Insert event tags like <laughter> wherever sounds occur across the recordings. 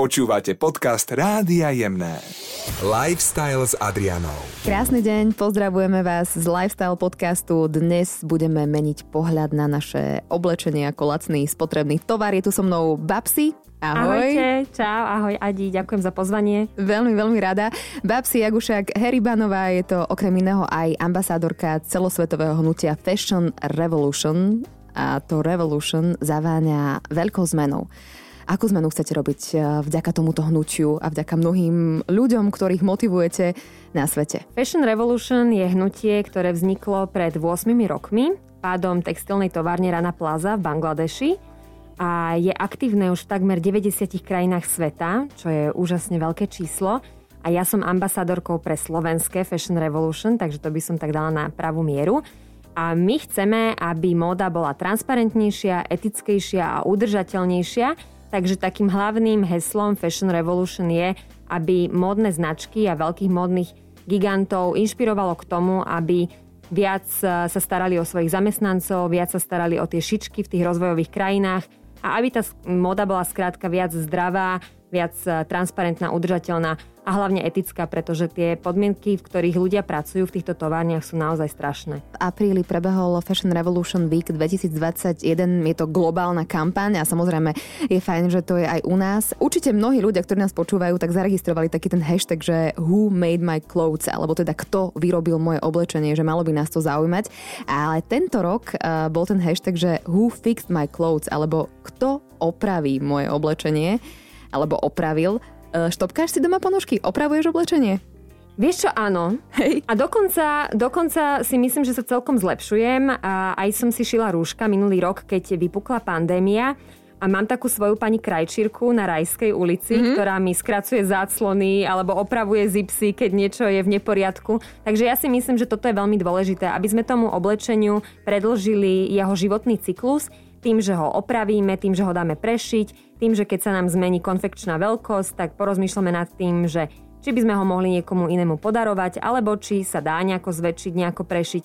Počúvate podcast Rádia Jemné. Lifestyle s Adrianou. Krásny deň, pozdravujeme vás z Lifestyle podcastu. Dnes budeme meniť pohľad na naše oblečenie ako lacný spotrebný tovar. Je tu so mnou Babsi. Ahoj. Ahojte, čau, ahoj Adi, ďakujem za pozvanie. Veľmi, veľmi rada. Babsi Jagušak Heribanová je to okrem iného aj ambasádorka celosvetového hnutia Fashion Revolution a to Revolution zaváňa veľkou zmenou. Akú zmenu chcete robiť eh, vďaka tomuto hnutiu a vďaka mnohým ľuďom, ktorých motivujete na svete? Fashion Revolution je hnutie, ktoré vzniklo pred 8 rokmi pádom textilnej továrne Rana Plaza v Bangladeši a je aktívne už v takmer 90 krajinách sveta, čo je úžasne veľké číslo. A ja som ambasádorkou pre slovenské Fashion Revolution, takže to by som tak dala na pravú mieru. A my chceme, aby móda bola transparentnejšia, etickejšia a udržateľnejšia Takže takým hlavným heslom Fashion Revolution je, aby módne značky a veľkých módnych gigantov inšpirovalo k tomu, aby viac sa starali o svojich zamestnancov, viac sa starali o tie šičky v tých rozvojových krajinách a aby tá moda bola skrátka viac zdravá, viac transparentná, udržateľná a hlavne etická, pretože tie podmienky, v ktorých ľudia pracujú v týchto továrniach sú naozaj strašné. V apríli prebehol Fashion Revolution Week 2021, je to globálna kampaň a samozrejme je fajn, že to je aj u nás. Určite mnohí ľudia, ktorí nás počúvajú, tak zaregistrovali taký ten hashtag, že who made my clothes, alebo teda kto vyrobil moje oblečenie, že malo by nás to zaujímať. Ale tento rok uh, bol ten hashtag, že who fixed my clothes, alebo kto opraví moje oblečenie, alebo opravil. E, štopkáš si doma ponožky? Opravuješ oblečenie? Vieš čo, áno. Hej. A dokonca, dokonca si myslím, že sa celkom zlepšujem. A aj som si šila rúška minulý rok, keď vypukla pandémia. A mám takú svoju pani krajčírku na Rajskej ulici, mm-hmm. ktorá mi skracuje záclony alebo opravuje zipsy, keď niečo je v neporiadku. Takže ja si myslím, že toto je veľmi dôležité, aby sme tomu oblečeniu predlžili jeho životný cyklus tým, že ho opravíme, tým, že ho dáme prešiť, tým, že keď sa nám zmení konfekčná veľkosť, tak porozmýšľame nad tým, že či by sme ho mohli niekomu inému podarovať, alebo či sa dá nejako zväčšiť, nejako prešiť.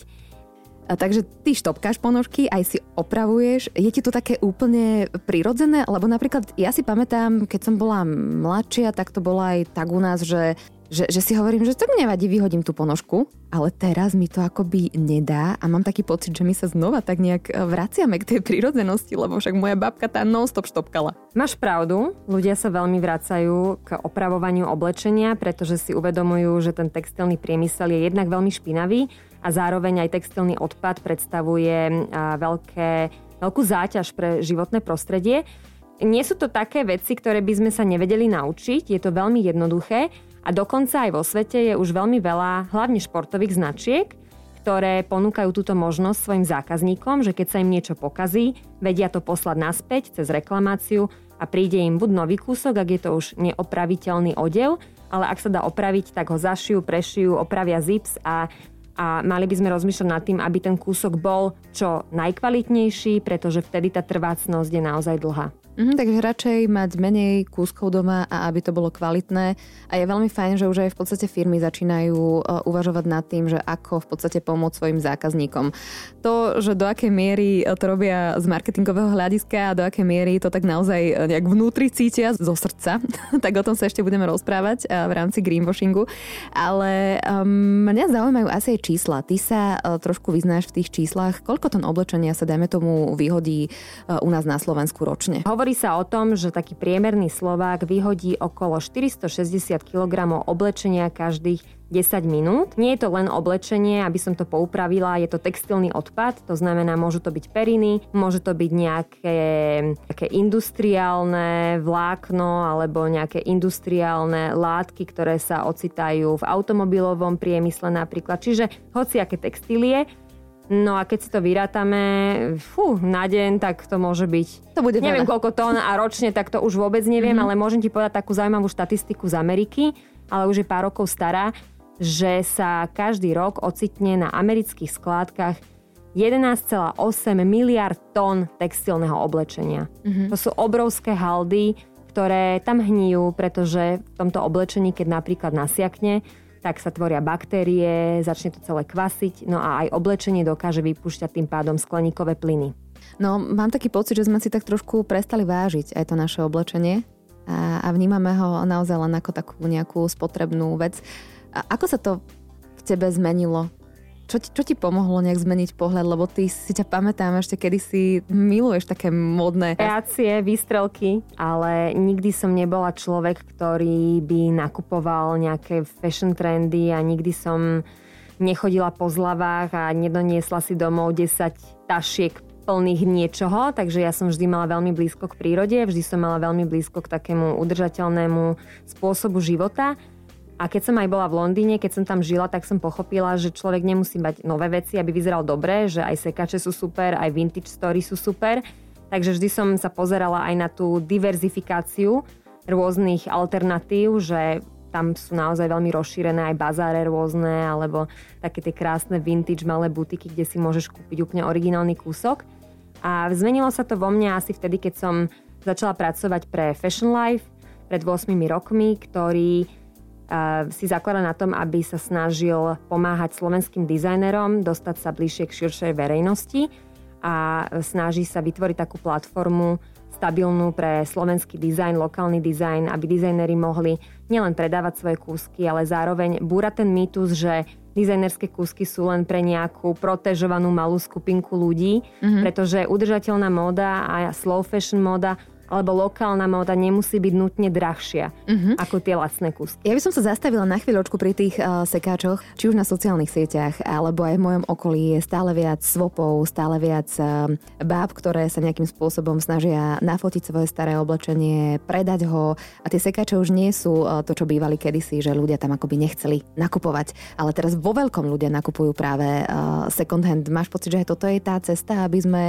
A takže ty štopkáš ponožky, aj si opravuješ. Je ti to také úplne prirodzené? Lebo napríklad ja si pamätám, keď som bola mladšia, tak to bolo aj tak u nás, že že, že si hovorím, že to mi nevadí, vyhodím tú ponožku, ale teraz mi to akoby nedá a mám taký pocit, že my sa znova tak nejak e, vraciame k tej prírodzenosti, lebo však moja babka tá non-stop štopkala. Máš pravdu, ľudia sa veľmi vracajú k opravovaniu oblečenia, pretože si uvedomujú, že ten textilný priemysel je jednak veľmi špinavý a zároveň aj textilný odpad predstavuje veľké, veľkú záťaž pre životné prostredie. Nie sú to také veci, ktoré by sme sa nevedeli naučiť, je to veľmi jednoduché a dokonca aj vo svete je už veľmi veľa, hlavne športových značiek, ktoré ponúkajú túto možnosť svojim zákazníkom, že keď sa im niečo pokazí, vedia to poslať naspäť cez reklamáciu a príde im buď nový kúsok, ak je to už neopraviteľný odev, ale ak sa dá opraviť, tak ho zašijú, prešijú, opravia zips a a mali by sme rozmýšľať nad tým, aby ten kúsok bol čo najkvalitnejší, pretože vtedy tá trvácnosť je naozaj dlhá. Mhm, takže radšej mať menej kúskov doma a aby to bolo kvalitné. A je veľmi fajn, že už aj v podstate firmy začínajú uh, uvažovať nad tým, že ako v podstate pomôcť svojim zákazníkom. To, že do akej miery to robia z marketingového hľadiska a do akej miery to tak naozaj uh, nejak vnútri cítia zo srdca, <laughs> tak o tom sa ešte budeme rozprávať v rámci greenwashingu. Ale mňa zaujímajú asi aj čísla. Ty sa trošku vyznáš v tých číslach. Koľko tón oblečenia sa, dajme tomu, vyhodí u nás na Slovensku ročne? Hovorí sa o tom, že taký priemerný Slovák vyhodí okolo 460 kg oblečenia každých 10 minút. Nie je to len oblečenie, aby som to poupravila, je to textilný odpad, to znamená, môžu to byť periny, môže to byť nejaké, nejaké industriálne vlákno alebo nejaké industriálne látky, ktoré sa ocitajú v automobilovom priemysle napríklad. Čiže hociaké textílie, No a keď si to vyrátame fú, na deň, tak to môže byť... To bude Neviem veľa. koľko tón a ročne, tak to už vôbec neviem, mm-hmm. ale môžem ti povedať takú zaujímavú štatistiku z Ameriky, ale už je pár rokov stará, že sa každý rok ocitne na amerických skládkach 11,8 miliard tón textilného oblečenia. Mm-hmm. To sú obrovské haldy, ktoré tam hníjú, pretože v tomto oblečení, keď napríklad nasiakne, tak sa tvoria baktérie, začne to celé kvasiť, no a aj oblečenie dokáže vypúšťať tým pádom skleníkové plyny. No, mám taký pocit, že sme si tak trošku prestali vážiť aj to naše oblečenie. a, a vnímame ho naozaj len ako takú nejakú spotrebnú vec. A ako sa to v tebe zmenilo? Čo ti, čo ti pomohlo nejak zmeniť pohľad? Lebo ty si ťa pamätám ešte, kedy si miluješ také modné... Reácie, výstrelky, ale nikdy som nebola človek, ktorý by nakupoval nejaké fashion trendy a nikdy som nechodila po zlavách a nedoniesla si domov 10 tašiek plných niečoho, takže ja som vždy mala veľmi blízko k prírode, vždy som mala veľmi blízko k takému udržateľnému spôsobu života. A keď som aj bola v Londýne, keď som tam žila, tak som pochopila, že človek nemusí mať nové veci, aby vyzeral dobre, že aj sekače sú super, aj vintage story sú super. Takže vždy som sa pozerala aj na tú diverzifikáciu rôznych alternatív, že tam sú naozaj veľmi rozšírené aj bazáre rôzne, alebo také tie krásne vintage malé butiky, kde si môžeš kúpiť úplne originálny kúsok. A zmenilo sa to vo mne asi vtedy, keď som začala pracovať pre Fashion Life pred 8 rokmi, ktorý si zaklada na tom, aby sa snažil pomáhať slovenským dizajnerom dostať sa bližšie k širšej verejnosti a snaží sa vytvoriť takú platformu stabilnú pre slovenský dizajn, lokálny dizajn, aby dizajneri mohli nielen predávať svoje kúsky, ale zároveň búrať ten mýtus, že dizajnerské kúsky sú len pre nejakú protežovanú malú skupinku ľudí, mm-hmm. pretože udržateľná móda a slow fashion móda alebo lokálna móda nemusí byť nutne drahšia uh-huh. ako tie lacné kusky. Ja by som sa zastavila na chvíľočku pri tých uh, sekáčoch, či už na sociálnych sieťach, alebo aj v mojom okolí je stále viac svopov, stále viac uh, báb, ktoré sa nejakým spôsobom snažia nafotiť svoje staré oblečenie, predať ho a tie sekáče už nie sú uh, to, čo bývali kedysi, že ľudia tam akoby nechceli nakupovať, ale teraz vo veľkom ľudia nakupujú práve uh, second hand. Máš pocit, že aj toto je tá cesta, aby sme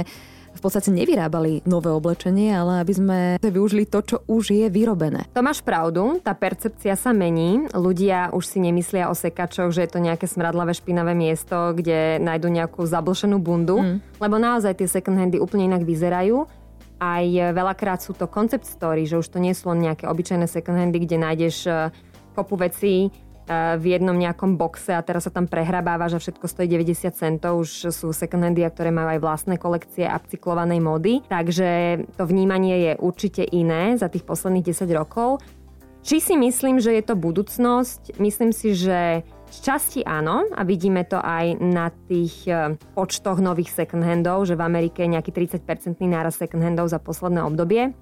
v podstate nevyrábali nové oblečenie, ale aby sme využili to, čo už je vyrobené. To máš pravdu, tá percepcia sa mení. Ľudia už si nemyslia o sekačoch, že je to nejaké smradlavé špinavé miesto, kde nájdu nejakú zablšenú bundu, mm. lebo naozaj tie second handy úplne inak vyzerajú. Aj veľakrát sú to concept story, že už to nie sú len nejaké obyčajné second handy, kde nájdeš eh, kopu vecí, v jednom nejakom boxe a teraz sa tam prehrabáva, že všetko stojí 90 centov. Už sú second-handy, ktoré majú aj vlastné kolekcie upcyklovanej mody. Takže to vnímanie je určite iné za tých posledných 10 rokov. Či si myslím, že je to budúcnosť? Myslím si, že z časti áno a vidíme to aj na tých e, počtoch nových second-handov, že v Amerike je nejaký 30-percentný náraz second-handov za posledné obdobie,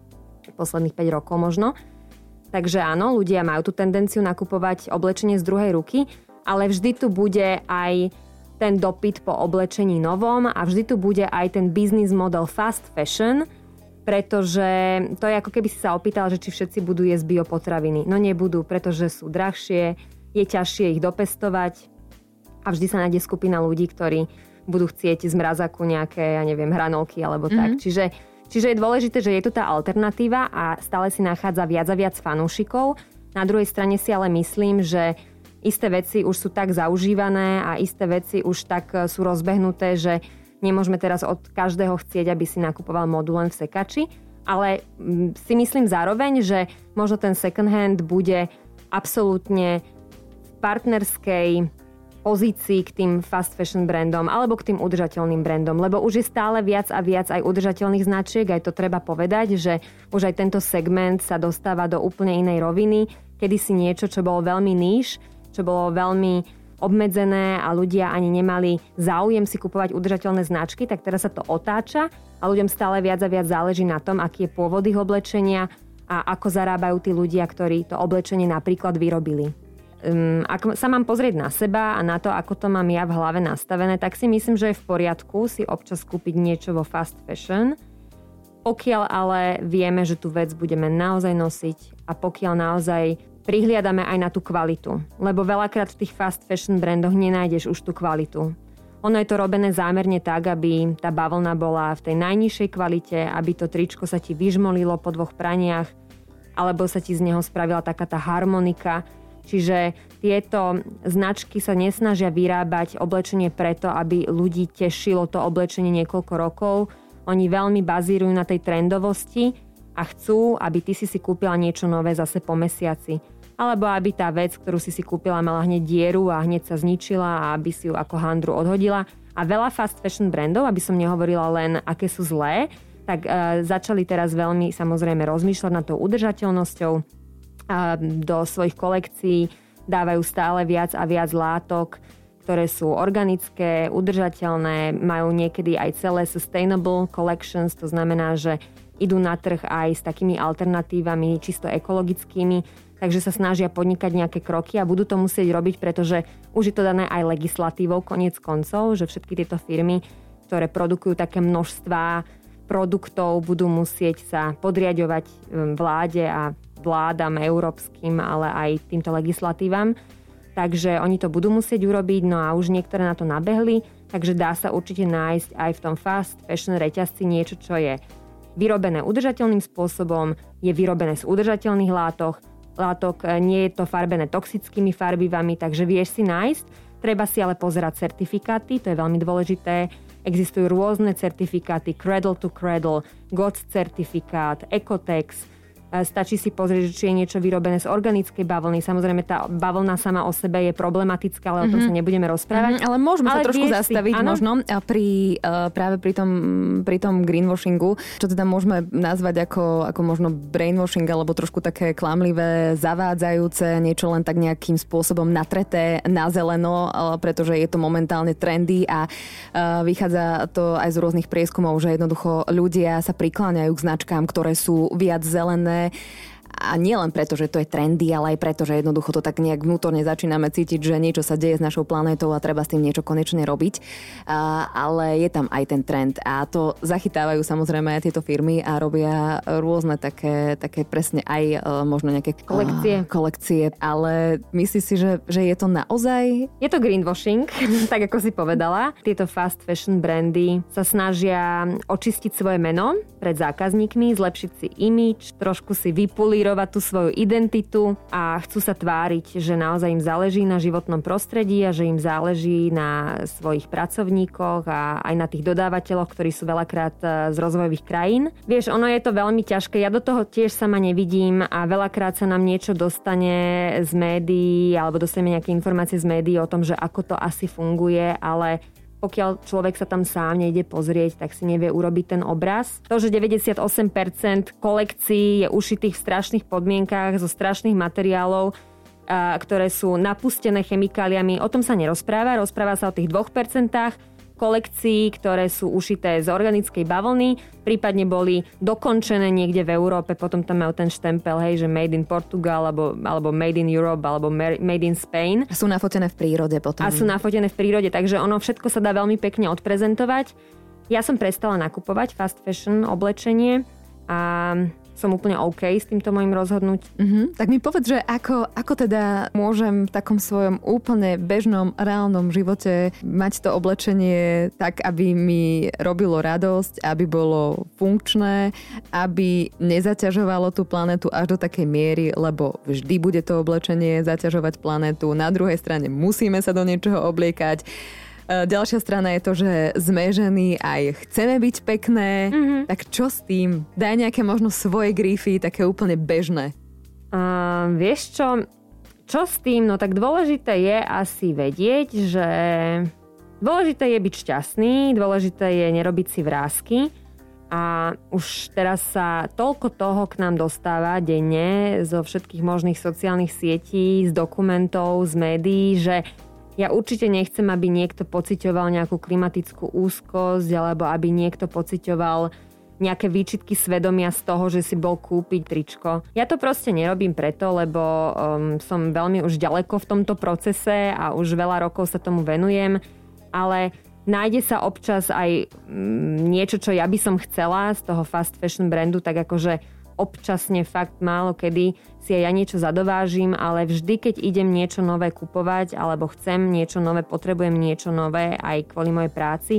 posledných 5 rokov možno. Takže áno, ľudia majú tú tendenciu nakupovať oblečenie z druhej ruky, ale vždy tu bude aj ten dopyt po oblečení novom a vždy tu bude aj ten business model fast fashion, pretože to je ako keby si sa opýtal, že či všetci budú jesť biopotraviny. No nebudú, pretože sú drahšie, je ťažšie ich dopestovať a vždy sa nájde skupina ľudí, ktorí budú chcieť z mrazaku nejaké, ja neviem, hranolky alebo mm-hmm. tak. Mhm. Čiže Čiže je dôležité, že je tu tá alternatíva a stále si nachádza viac a viac fanúšikov. Na druhej strane si ale myslím, že isté veci už sú tak zaužívané a isté veci už tak e, sú rozbehnuté, že nemôžeme teraz od každého chcieť, aby si nakupoval modu len v sekači. Ale si myslím zároveň, že možno ten second hand bude absolútne v partnerskej pozícii k tým fast fashion brandom alebo k tým udržateľným brandom, lebo už je stále viac a viac aj udržateľných značiek, aj to treba povedať, že už aj tento segment sa dostáva do úplne inej roviny, kedy si niečo, čo bolo veľmi níž, čo bolo veľmi obmedzené a ľudia ani nemali záujem si kupovať udržateľné značky, tak teraz sa to otáča a ľuďom stále viac a viac záleží na tom, aký je pôvod ich oblečenia a ako zarábajú tí ľudia, ktorí to oblečenie napríklad vyrobili um, ak sa mám pozrieť na seba a na to, ako to mám ja v hlave nastavené, tak si myslím, že je v poriadku si občas kúpiť niečo vo fast fashion. Pokiaľ ale vieme, že tú vec budeme naozaj nosiť a pokiaľ naozaj prihliadame aj na tú kvalitu. Lebo veľakrát v tých fast fashion brandoch nenájdeš už tú kvalitu. Ono je to robené zámerne tak, aby tá bavlna bola v tej najnižšej kvalite, aby to tričko sa ti vyžmolilo po dvoch praniach, alebo sa ti z neho spravila taká tá harmonika, Čiže tieto značky sa nesnažia vyrábať oblečenie preto, aby ľudí tešilo to oblečenie niekoľko rokov. Oni veľmi bazírujú na tej trendovosti a chcú, aby ty si si kúpila niečo nové zase po mesiaci. Alebo aby tá vec, ktorú si si kúpila, mala hneď dieru a hneď sa zničila a aby si ju ako handru odhodila. A veľa fast fashion brandov, aby som nehovorila len, aké sú zlé, tak uh, začali teraz veľmi samozrejme rozmýšľať nad tou udržateľnosťou do svojich kolekcií dávajú stále viac a viac látok, ktoré sú organické, udržateľné, majú niekedy aj celé sustainable collections, to znamená, že idú na trh aj s takými alternatívami čisto ekologickými, takže sa snažia podnikať nejaké kroky a budú to musieť robiť, pretože už je to dané aj legislatívou konec koncov, že všetky tieto firmy, ktoré produkujú také množstva produktov, budú musieť sa podriadovať um, vláde a vládam európskym, ale aj týmto legislatívam. Takže oni to budú musieť urobiť, no a už niektoré na to nabehli, takže dá sa určite nájsť aj v tom fast fashion reťazci niečo, čo je vyrobené udržateľným spôsobom, je vyrobené z udržateľných látok, látok e, nie je to farbené toxickými farbivami, takže vieš si nájsť. Treba si ale pozerať certifikáty, to je veľmi dôležité. Existujú rôzne certifikáty, Cradle to Cradle, GOTS certifikát, Ecotex, Stačí si pozrieť, či je niečo vyrobené z organickej bavlny. Samozrejme, tá bavlna sama o sebe je problematická, ale mm-hmm. o tom sa mhm. nebudeme rozprávať. Mm-hmm, ale môžeme ale sa trošku zastaviť si, možno pri, uh, práve pri tom, pri tom greenwashingu, čo teda môžeme nazvať ako, ako možno brainwashing alebo trošku také klamlivé, zavádzajúce, niečo len tak nejakým spôsobom natreté na zeleno, uh, pretože je to momentálne trendy a vychádza to aj z rôznych prieskumov, že jednoducho ľudia sa prikláňajú k značkám, ktoré sú viac zelené, 네. A nie len preto, že to je trendy, ale aj preto, že jednoducho to tak nejak vnútorne začíname cítiť, že niečo sa deje s našou planétou a treba s tým niečo konečne robiť. A, ale je tam aj ten trend a to zachytávajú samozrejme aj tieto firmy a robia rôzne také, také presne aj uh, možno nejaké kolekcie. Kolekcie. Ale myslíš si, že, že je to naozaj? Je to greenwashing, <laughs> tak ako si povedala. Tieto fast fashion brandy sa snažia očistiť svoje meno pred zákazníkmi, zlepšiť si imič, trošku si vypulírovať kopírovať tú svoju identitu a chcú sa tváriť, že naozaj im záleží na životnom prostredí a že im záleží na svojich pracovníkoch a aj na tých dodávateľoch, ktorí sú veľakrát e, z rozvojových krajín. Vieš, ono je to veľmi ťažké, ja do toho tiež sama nevidím a veľakrát sa nám niečo dostane z médií alebo dostaneme nejaké informácie z médií o tom, že ako to asi funguje, ale pokiaľ človek sa tam sám nejde pozrieť, tak si nevie urobiť ten obraz. To, že 98% kolekcií je ušitých v strašných podmienkách zo strašných materiálov, ktoré sú napustené chemikáliami, o tom sa nerozpráva. Rozpráva sa o tých 2%, kolekcií, ktoré sú ušité z organickej bavlny, prípadne boli dokončené niekde v Európe, potom tam majú ten štempel, hej, že made in Portugal, alebo, alebo made in Europe, alebo made in Spain. A sú nafotené v prírode potom. A sú nafotené v prírode, takže ono všetko sa dá veľmi pekne odprezentovať. Ja som prestala nakupovať fast fashion oblečenie a som úplne OK s týmto môjim rozhodnutím. Mm-hmm. Tak mi povedz, že ako, ako teda môžem v takom svojom úplne bežnom, reálnom živote mať to oblečenie tak, aby mi robilo radosť, aby bolo funkčné, aby nezaťažovalo tú planetu až do takej miery, lebo vždy bude to oblečenie zaťažovať planetu. Na druhej strane musíme sa do niečoho obliekať ďalšia strana je to, že sme ženy aj chceme byť pekné, mm-hmm. tak čo s tým? Daj nejaké možno svoje grify, také úplne bežné. Uh, vieš čo, čo s tým? No tak dôležité je asi vedieť, že dôležité je byť šťastný, dôležité je nerobiť si vrázky a už teraz sa toľko toho k nám dostáva denne zo všetkých možných sociálnych sietí, z dokumentov, z médií, že ja určite nechcem, aby niekto pociťoval nejakú klimatickú úzkosť alebo aby niekto pociťoval nejaké výčitky svedomia z toho, že si bol kúpiť tričko. Ja to proste nerobím preto, lebo um, som veľmi už ďaleko v tomto procese a už veľa rokov sa tomu venujem, ale nájde sa občas aj um, niečo, čo ja by som chcela z toho fast fashion brandu, tak akože občasne fakt málo kedy si aj ja niečo zadovážim, ale vždy, keď idem niečo nové kupovať alebo chcem niečo nové, potrebujem niečo nové aj kvôli mojej práci,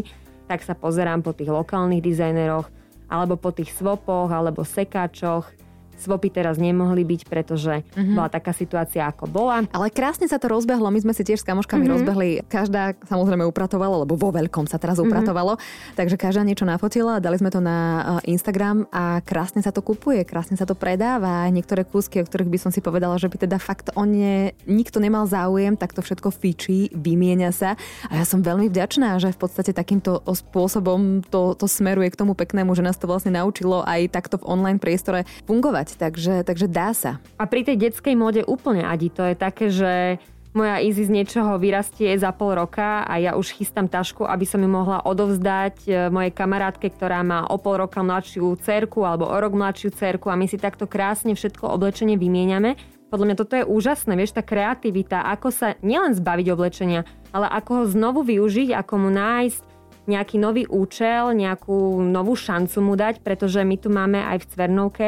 tak sa pozerám po tých lokálnych dizajneroch alebo po tých svopoch alebo sekáčoch Svopy teraz nemohli byť, pretože mm-hmm. bola taká situácia, ako bola. Ale krásne sa to rozbehlo. My sme si tiež s kamoškami mm-hmm. rozbehli. Každá samozrejme upratovala, lebo vo veľkom sa teraz mm-hmm. upratovalo. Takže každá niečo nafotila, dali sme to na Instagram a krásne sa to kupuje, krásne sa to predáva. Niektoré kúsky, o ktorých by som si povedala, že by teda fakt o ne nikto nemal záujem, tak to všetko fičí, vymieňa sa. A ja som veľmi vďačná, že v podstate takýmto spôsobom to, to smeruje k tomu peknému, že nás to vlastne naučilo aj takto v online priestore fungovať fungovať, takže, takže dá sa. A pri tej detskej móde úplne, Adi, to je také, že moja Izzy z niečoho vyrastie za pol roka a ja už chystám tašku, aby som ju mohla odovzdať e, mojej kamarátke, ktorá má o pol roka mladšiu cerku alebo o rok mladšiu cerku a my si takto krásne všetko oblečenie vymieňame. Podľa mňa toto je úžasné, vieš, tá kreativita, ako sa nielen zbaviť oblečenia, ale ako ho znovu využiť, ako mu nájsť nejaký nový účel, nejakú novú šancu mu dať, pretože my tu máme aj v Cvernovke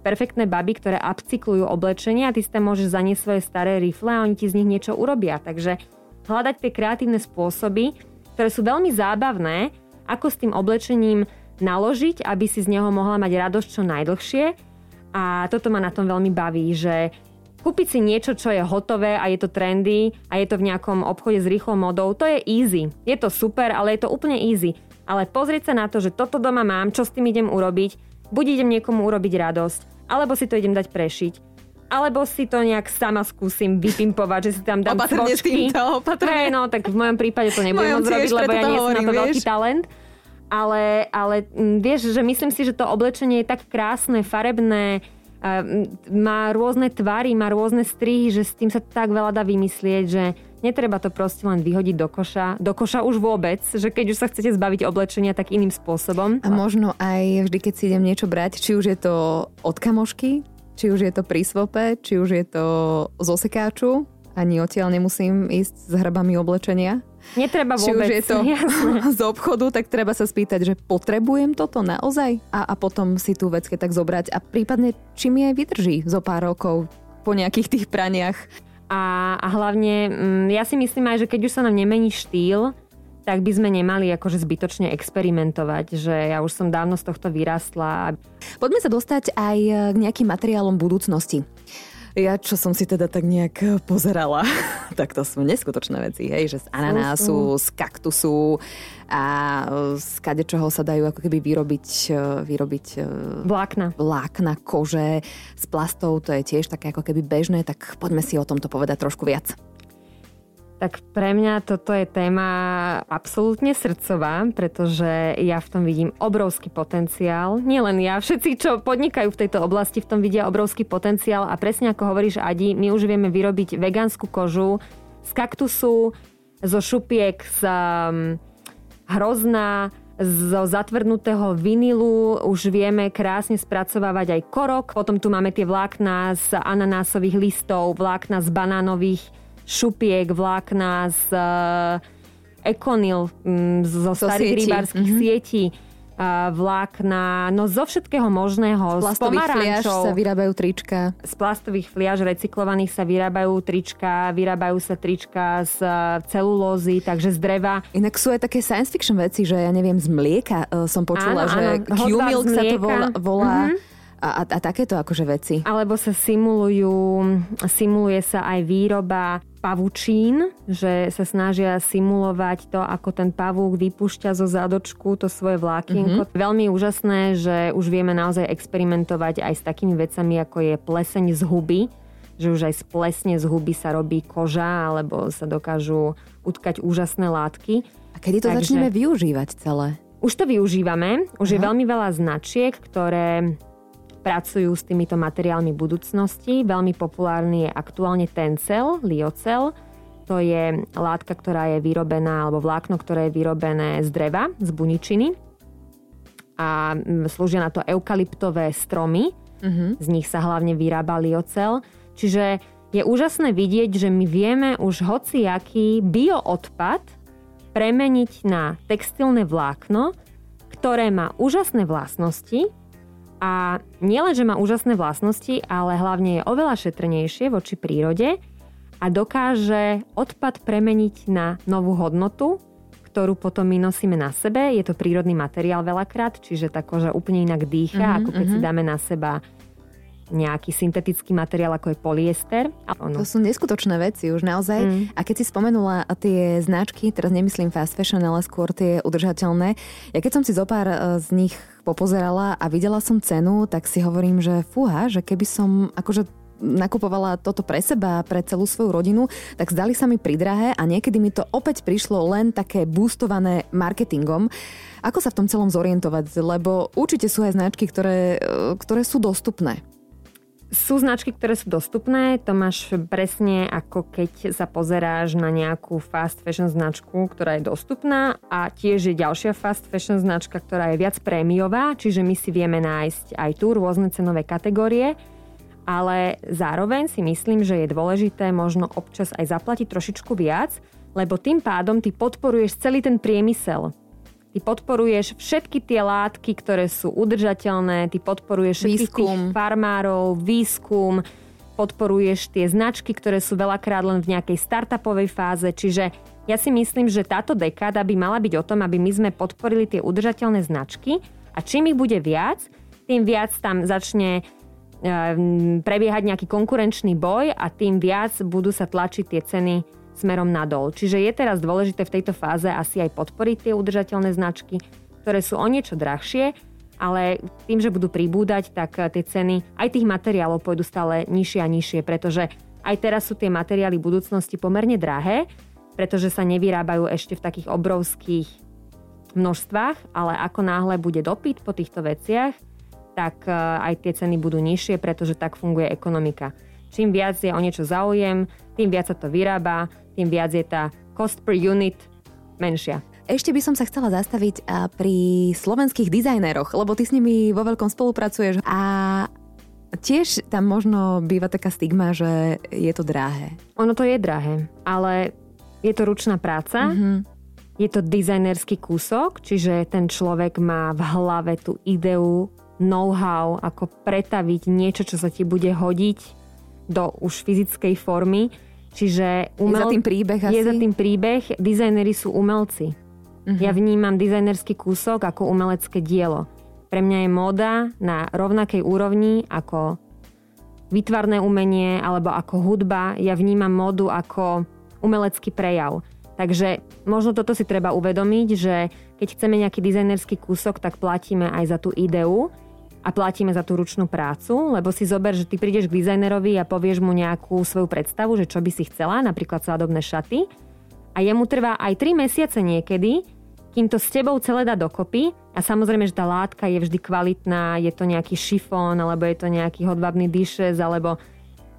perfektné baby, ktoré upcyklujú oblečenie a ty si tam môžeš zaniesť svoje staré rifle a oni ti z nich niečo urobia. Takže hľadať tie kreatívne spôsoby, ktoré sú veľmi zábavné, ako s tým oblečením naložiť, aby si z neho mohla mať radosť čo najdlhšie. A toto ma na tom veľmi baví, že kúpiť si niečo, čo je hotové a je to trendy a je to v nejakom obchode s rýchlou modou, to je easy. Je to super, ale je to úplne easy. Ale pozrieť sa na to, že toto doma mám, čo s tým idem urobiť, buď idem niekomu urobiť radosť, alebo si to idem dať prešiť. Alebo si to nejak sama skúsim vypimpovať, že si tam dám opatrne cvočky. Hey, no, tak v mojom prípade to nebudem môcť robiť, lebo ja nie som na to vieš? veľký talent. Ale, ale mm, vieš, že myslím si, že to oblečenie je tak krásne, farebné, má rôzne tvary, má rôzne strihy, že s tým sa tak veľa dá vymyslieť, že netreba to proste len vyhodiť do koša. Do koša už vôbec, že keď už sa chcete zbaviť oblečenia, tak iným spôsobom. A možno aj vždy, keď si idem niečo brať, či už je to od kamošky, či už je to pri svope, či už je to z osekáču, ani odtiaľ nemusím ísť s hrbami oblečenia. Netreba vôbec. Či už je to <laughs> <laughs> z obchodu, tak treba sa spýtať, že potrebujem toto naozaj? A, a potom si tú vec tak zobrať a prípadne, či mi aj vydrží zo pár rokov po nejakých tých praniach. A, a hlavne, mm, ja si myslím aj, že keď už sa nám nemení štýl, tak by sme nemali akože zbytočne experimentovať, že ja už som dávno z tohto vyrastla. Poďme sa dostať aj k nejakým materiálom budúcnosti. Ja, čo som si teda tak nejak eh, pozerala, <laughs> tak to sú neskutočné veci, hej, že z ananásu, z kaktusu a eh, z kadečoho sa dajú ako keby vyrobiť, eh, vyrobiť vlákna. vlákna, kože, z plastov, to je tiež také ako keby bežné, tak poďme si o tomto povedať trošku viac tak pre mňa toto je téma absolútne srdcová, pretože ja v tom vidím obrovský potenciál. Nielen ja, všetci, čo podnikajú v tejto oblasti, v tom vidia obrovský potenciál a presne ako hovoríš Adi, my už vieme vyrobiť vegánsku kožu z kaktusu, zo šupiek, z um, hrozná, zo zatvrdnutého vinilu už vieme krásne spracovávať aj korok. Potom tu máme tie vlákna z ananásových listov, vlákna z banánových šupiek, vlákna z uh, ekonil, um, zo so starých sieti. rybárskych mm-hmm. sietí uh, vlákna, no zo všetkého možného. Z plastových fliaž sa vyrábajú trička. Z plastových fliaž recyklovaných sa vyrábajú trička, vyrábajú sa trička z uh, celulózy, takže z dreva. Inak sú aj také science fiction veci, že ja neviem, z mlieka som počula, áno, že Q-milk sa to volá. volá mm-hmm a, a, a takéto akože veci. Alebo sa simulujú, simuluje sa aj výroba pavučín, že sa snažia simulovať to, ako ten pavúk vypúšťa zo zádočku to svoje vlákienko. Mm-hmm. Veľmi úžasné, že už vieme naozaj experimentovať aj s takými vecami, ako je pleseň z huby, že už aj z plesne z huby sa robí koža, alebo sa dokážu utkať úžasné látky. A kedy to Takže... začneme využívať celé? Už to využívame. Už Aha. je veľmi veľa značiek, ktoré pracujú s týmito materiálmi budúcnosti. Veľmi populárny je aktuálne Tencel, Liocel. To je látka, ktorá je vyrobená, alebo vlákno, ktoré je vyrobené z dreva, z buničiny. A slúžia na to eukalyptové stromy. Uh-huh. Z nich sa hlavne vyrába liocel. Čiže je úžasné vidieť, že my vieme už hociaký bioodpad premeniť na textilné vlákno, ktoré má úžasné vlastnosti, a nielen, že má úžasné vlastnosti, ale hlavne je oveľa šetrnejšie voči prírode a dokáže odpad premeniť na novú hodnotu, ktorú potom my nosíme na sebe. Je to prírodný materiál veľakrát, čiže tá koža úplne inak dýcha, mm-hmm, ako keď mm-hmm. si dáme na seba nejaký syntetický materiál, ako je polyester. Ono. To sú neskutočné veci už naozaj. Mm. A keď si spomenula tie značky, teraz nemyslím fast fashion, ale skôr tie udržateľné. Ja keď som si zo pár e, z nich popozerala a videla som cenu, tak si hovorím, že fúha, že keby som akože nakupovala toto pre seba, pre celú svoju rodinu, tak zdali sa mi pridrahé a niekedy mi to opäť prišlo len také boostované marketingom. Ako sa v tom celom zorientovať? Lebo určite sú aj značky, ktoré, e, ktoré sú dostupné. Sú značky, ktoré sú dostupné, to máš presne ako keď sa pozeráš na nejakú fast fashion značku, ktorá je dostupná a tiež je ďalšia fast fashion značka, ktorá je viac prémiová, čiže my si vieme nájsť aj tu rôzne cenové kategórie ale zároveň si myslím, že je dôležité možno občas aj zaplatiť trošičku viac, lebo tým pádom ty podporuješ celý ten priemysel. Ty podporuješ všetky tie látky, ktoré sú udržateľné, ty podporuješ všetkých výskum. tých farmárov, výskum, podporuješ tie značky, ktoré sú veľakrát len v nejakej startupovej fáze. Čiže ja si myslím, že táto dekáda by mala byť o tom, aby my sme podporili tie udržateľné značky a čím ich bude viac, tým viac tam začne Ehm, prebiehať nejaký konkurenčný boj a tým viac budú sa tlačiť tie ceny smerom nadol. Čiže je teraz dôležité v tejto fáze asi aj podporiť tie udržateľné značky, ktoré sú o niečo drahšie, ale tým, že budú pribúdať, tak eh, tie ceny aj tých materiálov pôjdu stále nižšie a nižšie, pretože aj teraz sú tie materiály budúcnosti pomerne drahé, pretože sa nevyrábajú ešte v takých obrovských množstvách, ale ako náhle bude dopyt po týchto veciach, tak e, aj tie ceny budú nižšie, pretože tak funguje ekonomika. Čím viac je o niečo záujem, tým viac sa to vyrába, tým viac je tá cost per unit menšia. Ešte by som sa chcela zastaviť pri slovenských dizajneroch, lebo ty s nimi vo veľkom spolupracuješ a tiež tam možno býva taká stigma, že je to drahé. Ono to je drahé, ale je to ručná práca, mm-hmm. je to dizajnerský kúsok, čiže ten človek má v hlave tú ideu know-how, ako pretaviť niečo, čo sa ti bude hodiť do už fyzickej formy. Čiže umel... Je za tým príbeh asi? Je za tým príbeh. Dizajneri sú umelci. Uh-huh. Ja vnímam dizajnerský kúsok ako umelecké dielo. Pre mňa je móda na rovnakej úrovni ako výtvarné umenie alebo ako hudba. Ja vnímam módu ako umelecký prejav. Takže možno toto si treba uvedomiť, že keď chceme nejaký dizajnerský kúsok, tak platíme aj za tú ideu a platíme za tú ručnú prácu, lebo si zober, že ty prídeš k dizajnerovi a povieš mu nejakú svoju predstavu, že čo by si chcela, napríklad svadobné šaty. A jemu trvá aj 3 mesiace niekedy, kým to s tebou celé dá dokopy. A samozrejme, že tá látka je vždy kvalitná, je to nejaký šifón, alebo je to nejaký hodvabný dishes, alebo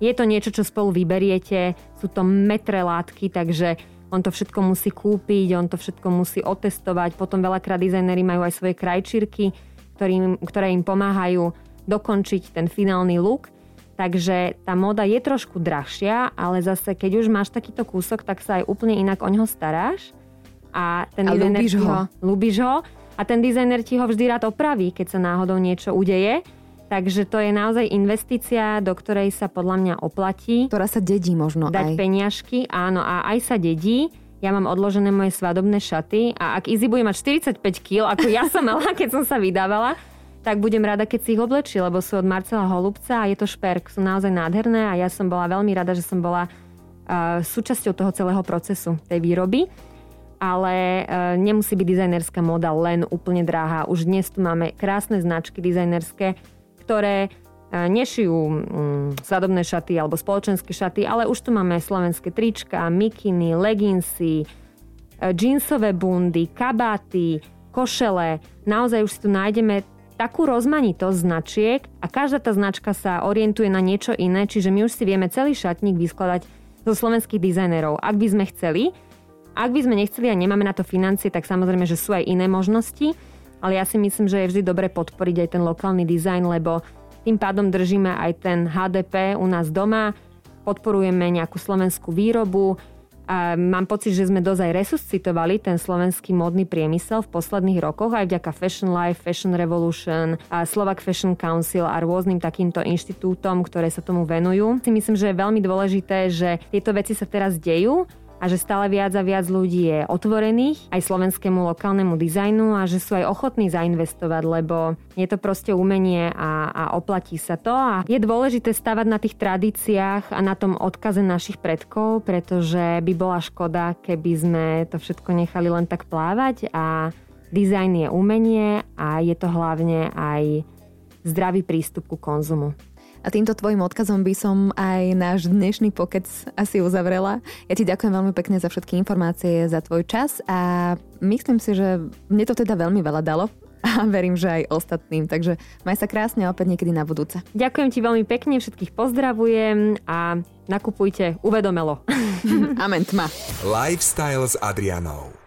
je to niečo, čo spolu vyberiete, sú to metre látky, takže on to všetko musí kúpiť, on to všetko musí otestovať, potom veľakrát dizajnery majú aj svoje krajčírky, ktorým, ktoré im pomáhajú dokončiť ten finálny look. Takže tá moda je trošku drahšia, ale zase keď už máš takýto kúsok, tak sa aj úplne inak o neho staráš. A ten a dizajner ľúbiš ho. Ľúbiš ho. A ten dizajner ti ho vždy rád opraví, keď sa náhodou niečo udeje. Takže to je naozaj investícia, do ktorej sa podľa mňa oplatí. Ktorá sa dedí možno dať aj. peniažky, áno, a aj sa dedí ja mám odložené moje svadobné šaty a ak Izzy bude mať 45 kg, ako ja som mala, keď som sa vydávala, tak budem rada, keď si ich oblečí, lebo sú od Marcela Holubca a je to šperk. Sú naozaj nádherné a ja som bola veľmi rada, že som bola uh, súčasťou toho celého procesu tej výroby. Ale uh, nemusí byť dizajnerská moda len úplne drahá. Už dnes tu máme krásne značky dizajnerské, ktoré nešijú mm, svadobné šaty alebo spoločenské šaty, ale už tu máme slovenské trička, mikiny, leginsy, e, džínsové bundy, kabáty, košele. Naozaj už si tu nájdeme takú rozmanitosť značiek a každá tá značka sa orientuje na niečo iné, čiže my už si vieme celý šatník vyskladať zo slovenských dizajnerov, ak by sme chceli. Ak by sme nechceli a nemáme na to financie, tak samozrejme, že sú aj iné možnosti, ale ja si myslím, že je vždy dobre podporiť aj ten lokálny dizajn, lebo tým pádom držíme aj ten HDP u nás doma, podporujeme nejakú slovenskú výrobu. A mám pocit, že sme dozaj resuscitovali ten slovenský módny priemysel v posledných rokoch aj vďaka Fashion Life, Fashion Revolution, a Slovak Fashion Council a rôznym takýmto inštitútom, ktoré sa tomu venujú. Si myslím, že je veľmi dôležité, že tieto veci sa teraz dejú a že stále viac a viac ľudí je otvorených aj slovenskému lokálnemu dizajnu a že sú aj ochotní zainvestovať, lebo je to proste umenie a, a oplatí sa to a je dôležité stavať na tých tradíciách a na tom odkaze našich predkov, pretože by bola škoda, keby sme to všetko nechali len tak plávať a dizajn je umenie a je to hlavne aj zdravý prístup ku konzumu. A týmto tvojim odkazom by som aj náš dnešný pokec asi uzavrela. Ja ti ďakujem veľmi pekne za všetky informácie, za tvoj čas a myslím si, že mne to teda veľmi veľa dalo a verím, že aj ostatným. Takže maj sa krásne opäť niekedy na budúce. Ďakujem ti veľmi pekne, všetkých pozdravujem a nakupujte uvedomelo. <laughs> Amen tma. Lifestyle s Adrianou.